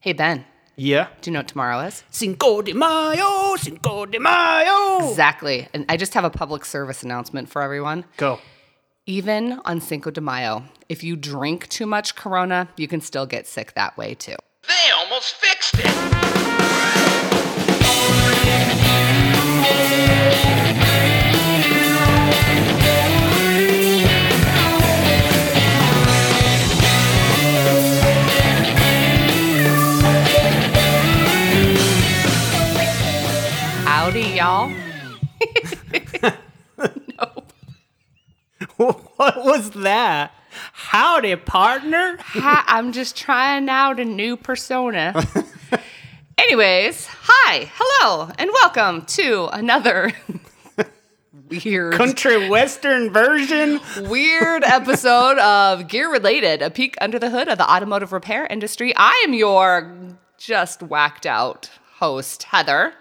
Hey, Ben, Yeah. do you know what tomorrow is? Cinco de Mayo, Cinco de Mayo. Exactly. And I just have a public service announcement for everyone. Go. Even on Cinco de Mayo, if you drink too much Corona, you can still get sick that way too. They almost fixed it. Y'all. what was that? Howdy, partner. Hi, I'm just trying out a new persona. Anyways, hi, hello, and welcome to another weird, Country western version. weird episode of Gear Related, a peek under the hood of the automotive repair industry. I am your just whacked out host, Heather.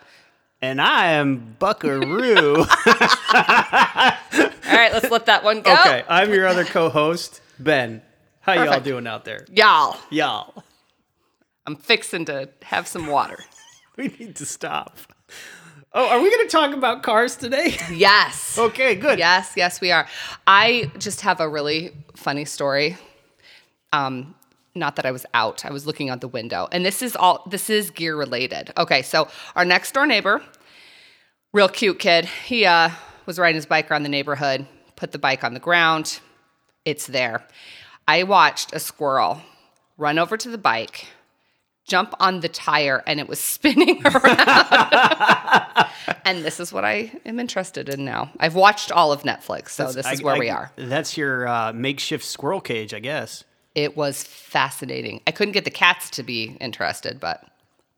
And I am Buckaroo. All right, let's let that one go. okay, I'm your other co-host, Ben. How y'all doing out there? Y'all, Y'all. I'm fixing to have some water. We need to stop. Oh, are we going to talk about cars today? Yes. okay, good. Yes, yes, we are. I just have a really funny story. Um, not that I was out. I was looking out the window. And this is all this is gear related. Okay, so our next door neighbor, real cute kid, he uh was riding his bike around the neighborhood, put the bike on the ground. It's there. I watched a squirrel run over to the bike, jump on the tire, and it was spinning around. and this is what I am interested in now. I've watched all of Netflix, so this is I- where I- we are. That's your uh, makeshift squirrel cage, I guess. It was fascinating. I couldn't get the cats to be interested, but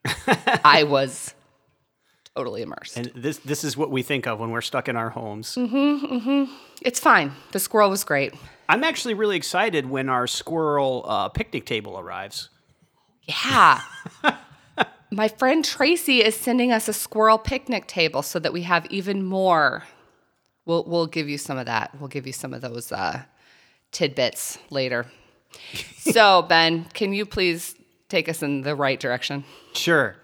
I was totally immersed. And this this is what we think of when we're stuck in our homes. Mm-hmm. it's fine. The squirrel was great. I'm actually really excited when our squirrel uh, picnic table arrives. Yeah. My friend Tracy is sending us a squirrel picnic table so that we have even more. We'll we'll give you some of that. We'll give you some of those uh, tidbits later. so Ben, can you please take us in the right direction? Sure.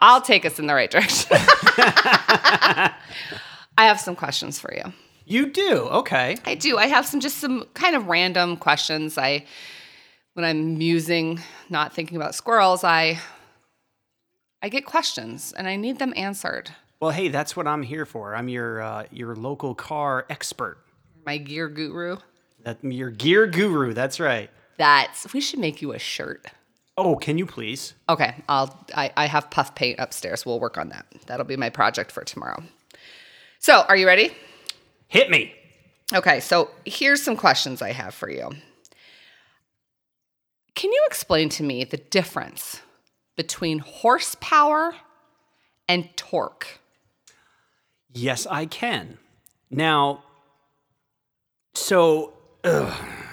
I'll take us in the right direction. I have some questions for you. You do. Okay. I do. I have some just some kind of random questions. I when I'm musing, not thinking about squirrels, I I get questions and I need them answered. Well, hey, that's what I'm here for. I'm your uh, your local car expert. My gear guru. That your gear guru. That's right. That's we should make you a shirt. Oh, can you please? Okay, I'll I, I have puff paint upstairs. We'll work on that. That'll be my project for tomorrow. So, are you ready? Hit me. Okay, so here's some questions I have for you. Can you explain to me the difference between horsepower and torque? Yes, I can. Now, so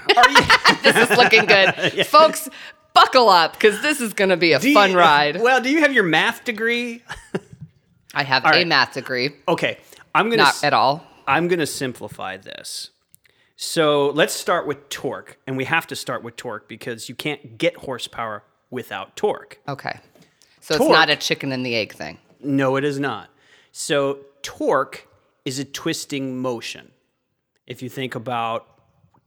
This is looking good. Folks, buckle up because this is going to be a do you- fun ride. Well, do you have your math degree? I have all a right. math degree, Okay, I'm gonna not s- at all. I'm going to simplify this. So let's start with torque. And we have to start with torque because you can't get horsepower without torque. Okay. So Torque. it's not a chicken and the egg thing. No, it is not. So torque is a twisting motion. If you think about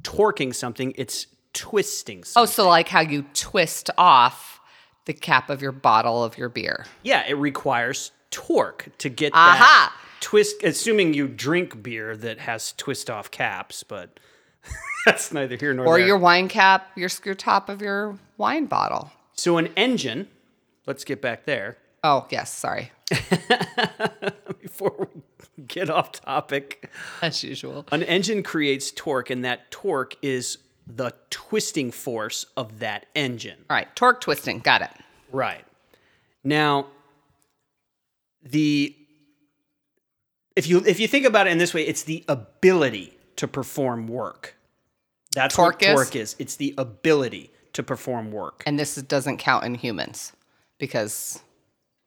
torquing something, it's twisting Oh, so like how you twist off the cap of your bottle of your beer. yeah, it requires torque to get Aha! that twist. Assuming you drink beer that has twist off caps, but that's neither here nor Or there. Or your wine cap, your, your top of your wine bottle. So an engine, let's get back there Oh, yes, sorry. before we get off topic. As usual. An engine creates torque, and that torque is the twisting force of that engine. All right, torque twisting. Got it. Right. Now, the if you if you think about it in this way, it's the ability to perform work. That's Torque what is? torque is. It's the ability to perform work. And this doesn't count in humans because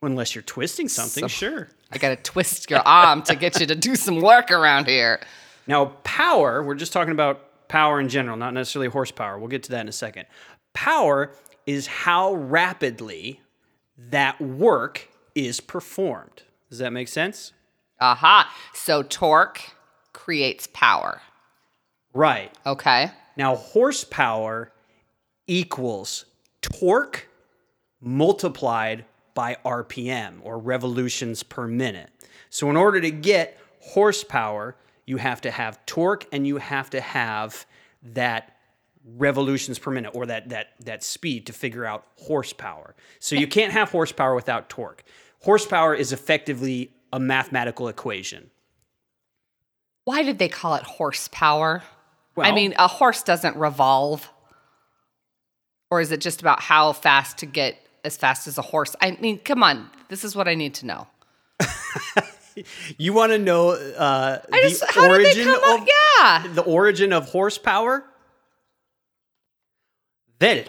Unless you're twisting something, So- sure. I got to twist your arm to get you to do some work around here. Now, power, we're just talking about power in general, not necessarily horsepower. We'll get to that in a second. Power is how rapidly that work is performed. Does that make sense? Aha. So torque creates power. Right. Okay. Now, horsepower equals torque multiplied by RPM or revolutions per minute. So, in order to get horsepower, you have to have torque and you have to have that revolutions per minute or that that that speed to figure out horsepower. So you can't have horsepower without torque. Horsepower is effectively a mathematical equation. Why did they call it horsepower? I mean, a horse doesn't revolve. Or is it just about how fast to get as fast as a horse? I mean, come on. This is what I need to know. You want to know uh, just, the how did they origin of up? Yeah. the origin of horsepower? Well,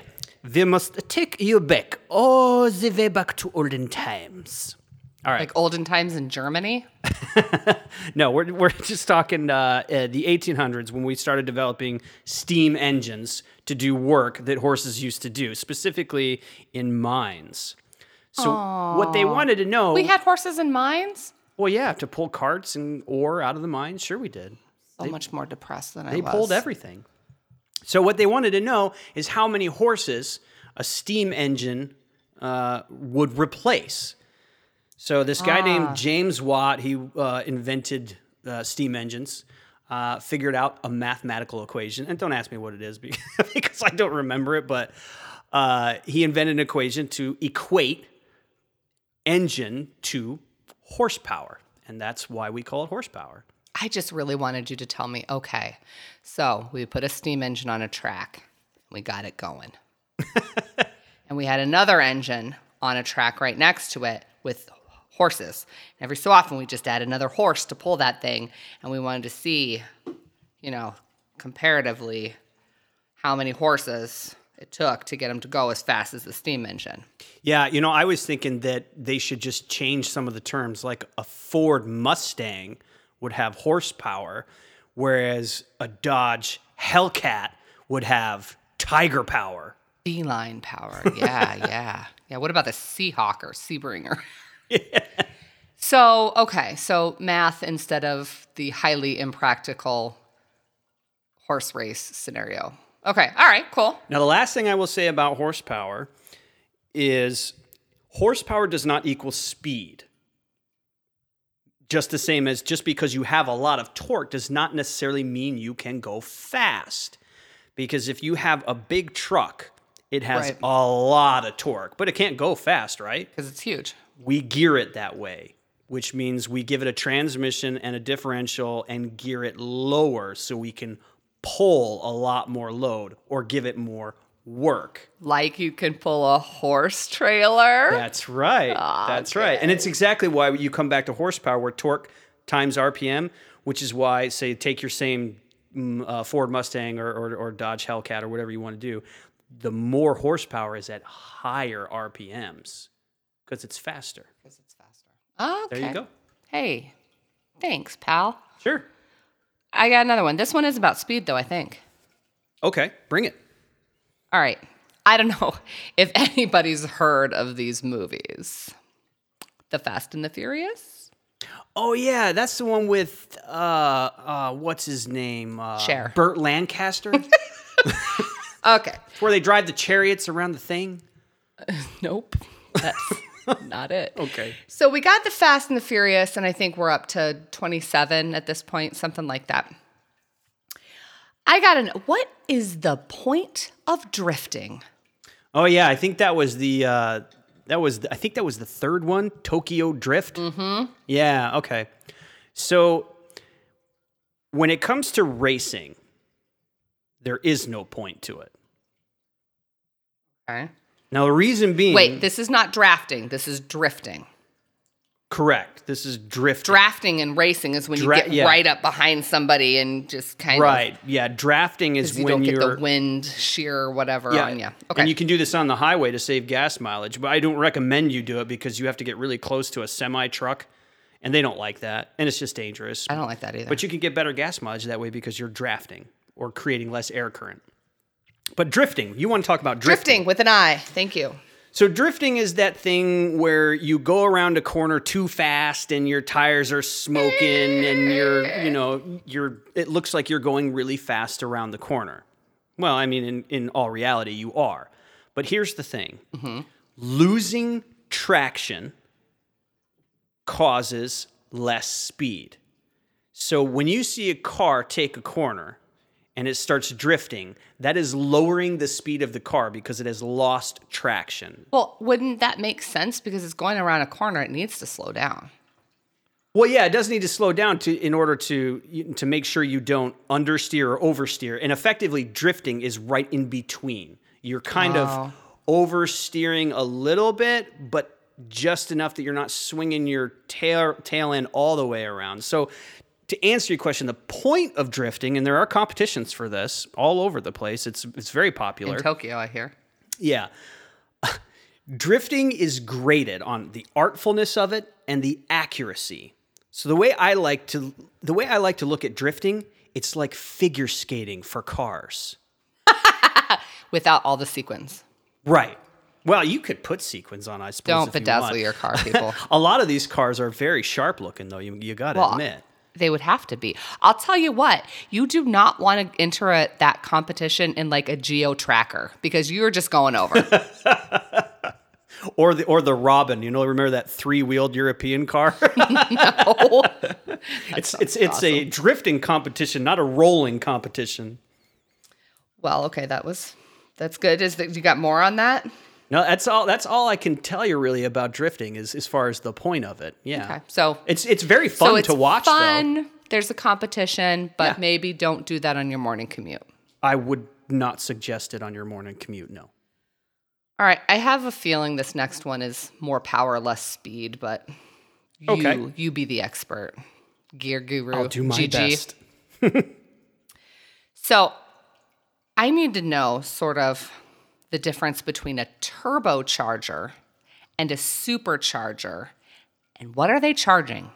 we must take you back all the way back to olden times. All right. Like olden times in Germany. No, we're, we're just talking uh, uh, the 1800s when we started developing steam engines to do work that horses used to do, specifically in mines. So what they wanted to know, We had horses in mines. well, yeah, to pull carts and ore out of the mines. Sure, we did. So much more depressed than I They was. pulled everything. So what they wanted to know is how many horses a steam engine uh, would replace. So this guy Ah. named James Watt, he uh, invented uh, steam engines, uh, figured out a mathematical equation, and don't ask me what it is because, I don't remember it. But uh, he invented an equation to equate engine to horsepower, and that's why we call it horsepower. I just really wanted you to tell me, okay, so we put a steam engine on a track, we got it going. and we had another engine on a track right next to it with horses. Every so often we just add another horse to pull that thing, and we wanted to see, you know, comparatively how many horses it took to get them to go as fast as the steam engine. Yeah, you know, I was thinking that they should just change some of the terms. Like a Ford Mustang would have horsepower, whereas a Dodge Hellcat would have tiger power. Beeline power. Yeah, yeah. Yeah. What about the Seahawk or Seabringer? So, okay. So, math instead of the highly impractical horse race scenario. Okay. All right. Cool. Now, the last thing I will say about horsepower is horsepower does not equal speed. Just the same as just because you have a lot of torque does not necessarily mean you can go fast. Because if you have a big truck, it has Right. a lot of torque, but it can't go fast, right? Because it's huge. We gear it that way, which means we give it a transmission and a differential and gear it lower so we can pull a lot more load or give it more work. Like you can pull a horse trailer. That's right. That's right. And it's exactly why you come back to horsepower, where torque times RPM, which is why, say, take your same mm, uh, Ford Mustang or, or, or Dodge Hellcat or whatever you want to do. The more horsepower is at higher RPMs because it's faster. Because it's faster. Okay. There you go. Hey, thanks, pal. Sure. I got another one. This one is about speed, though, I think. Okay, bring it. All right. I don't know if anybody's heard of these movies The Fast and the Furious. Oh yeah, that's the one with uh, uh, what's his name? Uh, Cher. Burt Lancaster. Okay. where they drive the chariots around the thing. Nope. That's not it. Okay. So we got the Fast and the Furious, and I think we're up to 27 at this point, something like that. I got an what is the point of drifting? Oh yeah, I think that was the uh, that was the, I think that was the third one, Tokyo Drift. Mm-hmm. Yeah. Okay. So when it comes to racing, there is no point to it. Okay. Now the reason being, Wait, this is not drafting. This is drifting. correct. This is drifting. Drafting and racing is when you get yeah. right up behind somebody and just kind Right. of right. Yeah. Drafting is you when don't get the wind shear or whatever yeah, on you. Okay. And you can do this on the highway to save gas mileage, but I don't recommend you do it because you have to get really close to a semi truck, and they don't like that, and it's just dangerous. I don't like that either. But you can get better gas mileage that way because you're drafting or creating less air current. But drifting, you want to talk about drifting. drifting with an eye. Thank you. So drifting is that thing where you go around a corner too fast and your tires are smoking and you're, you know, you're it looks like you're going really fast around the corner. Well, I mean in in all reality you are. But here's the thing. Mm-hmm. Losing traction causes less speed. So when you see a car take a corner and it starts drifting, that is lowering the speed of the car because it has lost traction. Well, wouldn't that make sense? Because it's going around a corner, it needs to slow down. Well, yeah, it does need to slow down to in order to to make sure you don't understeer or oversteer. And effectively, drifting is right in between. You're kind Oh. of oversteering a little bit, but just enough that you're not swinging your tail tail end all the way around. So, to answer your question, the point of drifting, and there are competitions for this all over the place. It's it's very popular. In Tokyo, I hear. Yeah. Drifting is graded on the artfulness of it and the accuracy. So the way I like to the way I like to look at drifting, it's like figure skating for cars. Without all the sequins. Right. Well, you could put sequins on, I suppose. Don't if you bedazzle want. your car, people. A lot of these cars are very sharp looking, though. You, you got to Well, admit. They would have to be. I'll tell you what, you do not want to enter a, that competition in like a geo tracker because you're just going over. Or the or the Robin. You know, remember that three wheeled European car? oh, it's it's it's a drifting competition, not a rolling competition. well, okay, that was that's good. Is that you got more on that? No, that's all. That's all I can tell you really about drifting, is as far as the point of it. Yeah. Okay, so It's it's very fun so it's to watch. Though fun. There's a competition, but Yeah. maybe don't do that on your morning commute. I would not suggest it on your morning commute. No. All right, I have a feeling this next one is more power, less speed, but you Okay. you be the expert, gear guru. I'll do my GG. best. So, I need to know sort of the difference between a turbocharger and a supercharger, and what are they charging?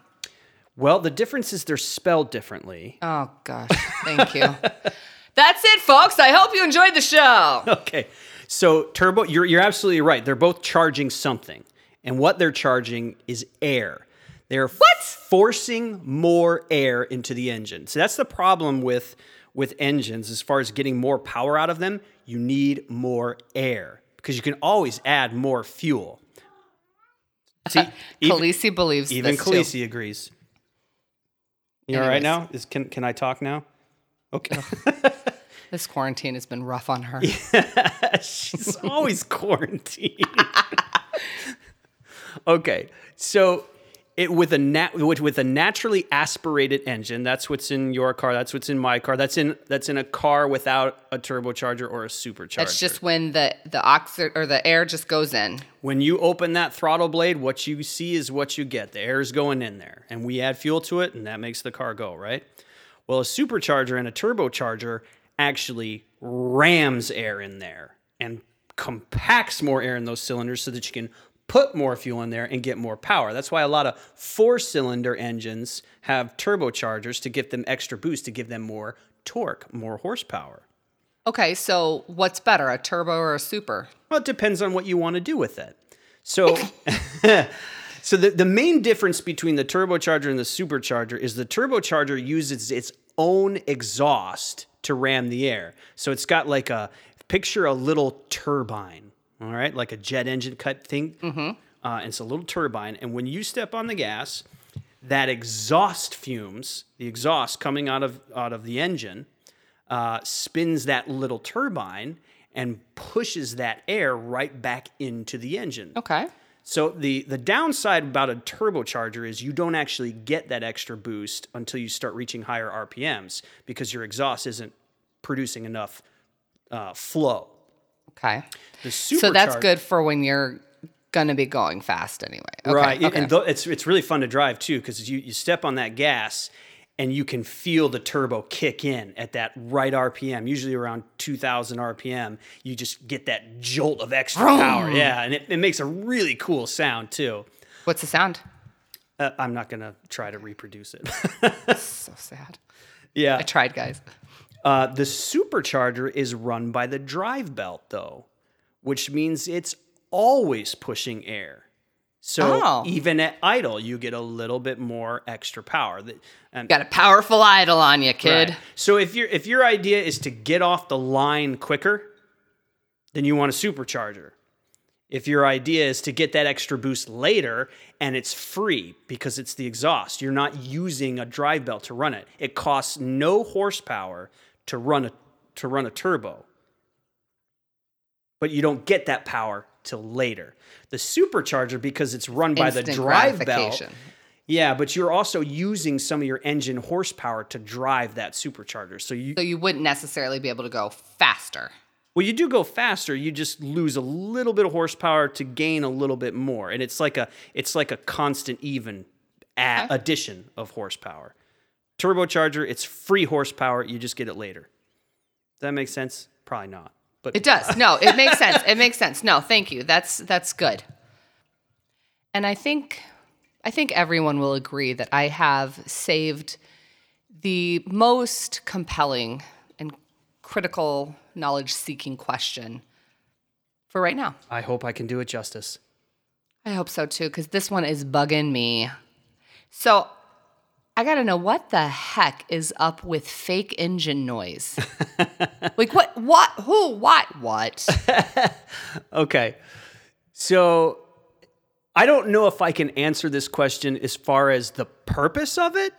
Well, the difference is they're spelled differently. Oh gosh, thank you. That's it, folks. I hope you enjoyed the show. Okay. So turbo, you're you're absolutely right. They're both charging something, and what they're charging is air. They're what's forcing more air into the engine. So that's the problem with with engines as far as getting more power out of them. You need more air because you can always add more fuel. See, even, Khaleesi believes even this too. Khaleesi agrees. You all right now? Is, can can I talk now? Okay. This quarantine has been rough on her. She's always quarantined. okay, so it with a nat with, with a naturally aspirated engine. That's what's in your car. That's what's in my car. That's in that's in a car without a turbocharger or a supercharger. That's just when the the oxy or the air just goes in. when you open that throttle blade. What you see is what you get. The air is going in there, and we add fuel to it, and that makes the car go right. Well, a supercharger and a turbocharger actually rams air in there and compacts more air in those cylinders so that you can put more fuel in there and get more power. That's why a lot of four cylinder engines have turbochargers to give them extra boost, to give them more torque, more horsepower. Okay, so what's better, a turbo or a super? Well, it depends on what you want to do with it. So, so the, the main difference between the turbocharger and the supercharger is the turbocharger uses its own exhaust to ram the air. So it's got like a picture a little turbine, all right, like a jet engine cut thing. Mm-hmm. Uh, and it's a little turbine, and when you step on the gas, that exhaust fumes, the exhaust coming out of out of the engine, uh, spins that little turbine and pushes that air right back into the engine. Okay. So the the downside about a turbocharger is you don't actually get that extra boost until you start reaching higher RPMs because your exhaust isn't producing enough uh, flow. Okay. The So that's good for when you're gonna be going fast anyway. Okay, right? Okay. And th- it's it's really fun to drive too because you you step on that gas and you can feel the turbo kick in at that right RPM, usually around 2000 RPM. You just get that jolt of extra power, yeah, and it, it makes a really cool sound too. What's the sound? Uh, I'm not gonna try to reproduce it. So sad. yeah, I tried, guys. Uh, the supercharger is run by the drive belt, though, which means it's always pushing air. So Oh. even at idle, you get a little bit more extra power. And- Got a powerful idle on you, kid. Right. So if your if your idea is to get off the line quicker, then you want a supercharger. If your idea is to get that extra boost later and it's free because it's the exhaust, you're not using a drive belt to run it. It costs no horsepower to run a to run a turbo. But you don't get that power till later. The supercharger because it's run by the drive belt. Yeah, but you're also using some of your engine horsepower to drive that supercharger. So you So you wouldn't necessarily be able to go faster. well, you do go faster. You just lose a little bit of horsepower to gain a little bit more, and it's like a it's like a constant even a- addition of horsepower. Turbocharger, it's free horsepower. You just get it later. Does that make sense? Probably not. But It does. No, it makes sense. It makes sense. No, thank you. That's that's good. And I think I think everyone will agree that I have saved the most compelling and critical knowledge seeking question for right now. I hope I can do it justice. I hope so too, because this one is bugging me. So I gotta know what the heck is up with fake engine noise? like what what who what what? Okay. So I don't know if I can answer this question as far as the purpose of it,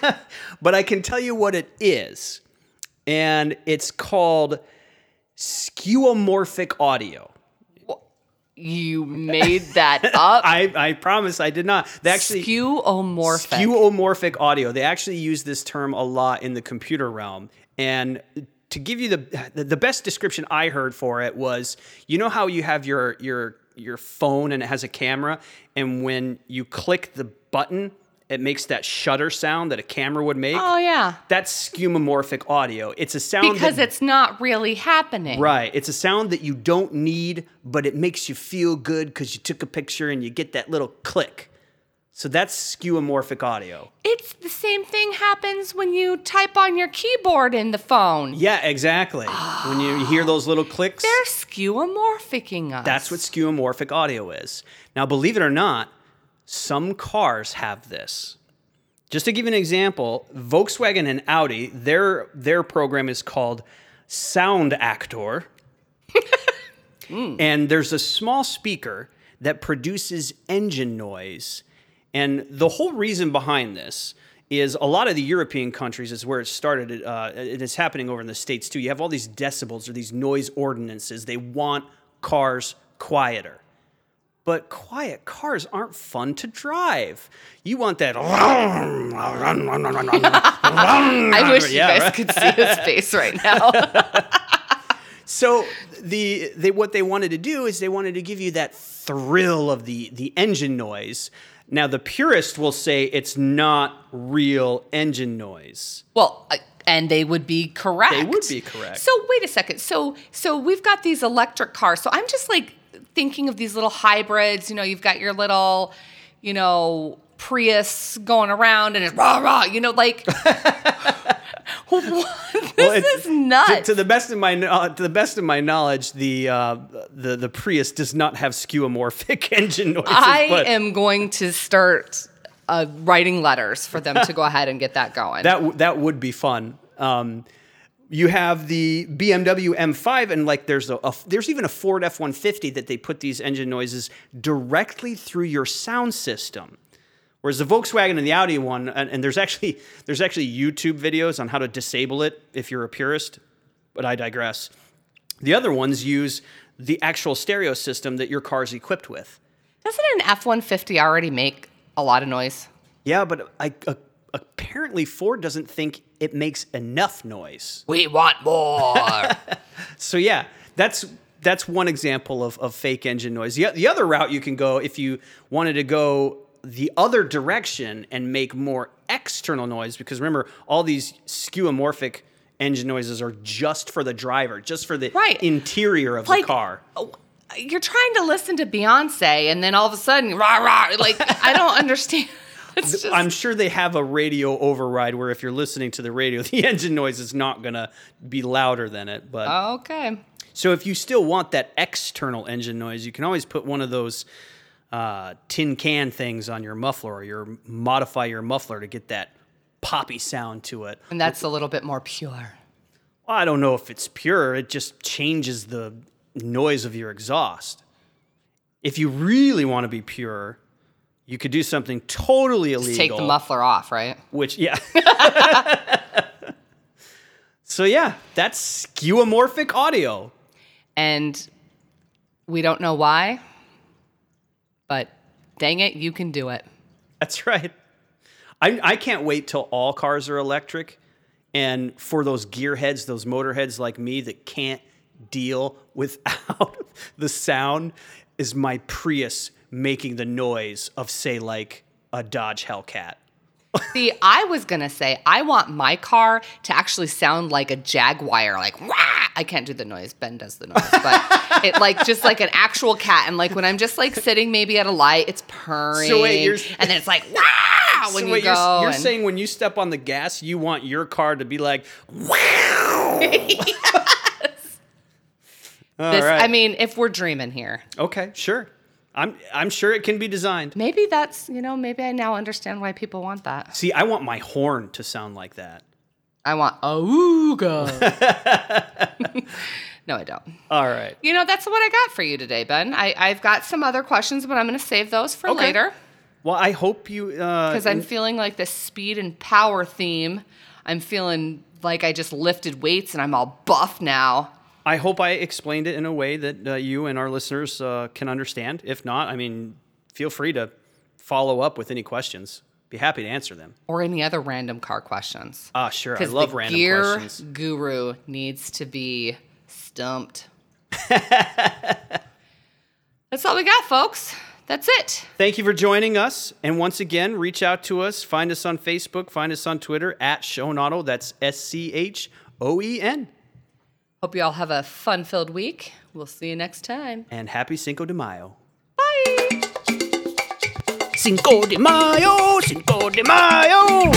but I can tell you what it is. And it's called skeuomorphic audio. You made that up. I, I promise I did not. They actually Skeuomorphic. skeuomorphic audio. They actually use this term a lot in the computer realm. And to give you the the- the best description I heard for it was, you know how you have your your your phone and it has a camera, and when you click the button, it makes that shutter sound that a camera would make. oh yeah, That's skeuomorphic audio. It's a sound because that, it's not really happening. Right. It's a sound that you don't need, but it makes you feel good because you took a picture and you get that little click. So that's skeuomorphic audio. It's the same thing happens when you type on your keyboard in the phone. Yeah, exactly. when you hear those little clicks, They're skeuomorphicing us. that's what skeuomorphic audio is. Now, believe it or not, some cars have this. Just to give you an example, Volkswagen and Audi, their their program is called Soundaktor. And there's a small speaker that produces engine noise. And the whole reason behind this is a lot of the European countries is where it started. Uh, it is happening over in the States too. You have all these decibels or these noise ordinances. They want cars quieter. But quiet cars aren't fun to drive. You want that. I wish you guys could see his face right now. So the they what they wanted to do is they wanted to give you that thrill of the the engine noise. Now the purist will say it's not real engine noise. well, and they would be correct. They would be correct. So wait a second. So so we've got these electric cars. So I'm just like thinking of these little hybrids. You know, you've got your little, you know, Prius going around and it's rah rah. You know, like what? this it's- is nuts. To, to the best of my kno- to the best of my knowledge, the uh, the the Prius does not have skeuomorphic engine noises. I but am going to start uh, writing letters for them to go ahead and get that going. that w- that would be fun. Um, you have the BMW M5, and like there's a, a there's even a Ford F150 that they put these engine noises directly through your sound system. Whereas the Volkswagen and the Audi one, and, and there's actually there's actually YouTube videos on how to disable it if you're a purist, but I digress. The other ones use the actual stereo system that your car is equipped with. Doesn't an F one fifty already make a lot of noise? Yeah, but I, uh, apparently Ford doesn't think it makes enough noise. We want more. So yeah, that's that's one example of, of fake engine noise. The, the other route you can go if you wanted to go the other direction and make more external noise, because remember, all these skeuomorphic engine noises are just for the driver, just for the Right. interior of Like- the car. Oh, You're trying to listen to Beyonce, and then all of a sudden, rah rah. Like I don't understand. Just, I'm sure they have a radio override where if you're listening to the radio, the engine noise is not gonna be louder than it. But okay. So if you still want that external engine noise, you can always put one of those uh, tin can things on your muffler or your modify your muffler to get that poppy sound to it. And that's a little bit more pure. Well, I don't know if it's pure. It just changes the noise of your exhaust. If you really want to be pure, you could do something totally illegal. Just take the muffler off, right? Which, yeah. so, yeah, that's skeuomorphic audio. And we don't know why, but dang it, you can do it. That's right. I, I can't wait till all cars are electric. And for those gearheads, those motorheads like me that can't deal without the sound, is my Prius making the noise of, say, like a Dodge Hellcat. See, I was gonna say I want my car to actually sound like a Jaguar, like Wah! I can't do the noise. Ben does the noise, but it like just like an actual cat. And like when I'm just like sitting maybe at a light, it's purring, So wait, and then it's like wow when So you wait, go. you're, you're and- saying when you step on the gas, you want your car to be like, All this, right. I mean, if we're dreaming here, okay, sure. I'm I'm sure it can be designed. maybe that's you know maybe I now understand why people want that. See, I want my horn to sound like that. I want auga. no, I don't. All right. You know, that's what I got for you today, Ben. I, I've got some other questions, but I'm going to save those for Okay. later Well, I hope you uh because I'm feeling like the speed and power theme. I'm feeling like I just lifted weights and I'm all buff now. I hope I explained it in a way that uh, you and our listeners uh, can understand. If not, I mean, feel free to follow up with any questions. Be happy to answer them. Or any other random car questions. Ah, sure. I love the random gear questions. guru needs to be stumped. That's all we got, folks. That's it. Thank you for joining us. And once again, reach out to us. Find us on Facebook. Find us on Twitter at SchoenAuto. That's S C H O E N. Hope you all have a fun filled week. We'll see you next time. And happy Cinco de Mayo. Bye. Cinco de Mayo, Cinco de Mayo.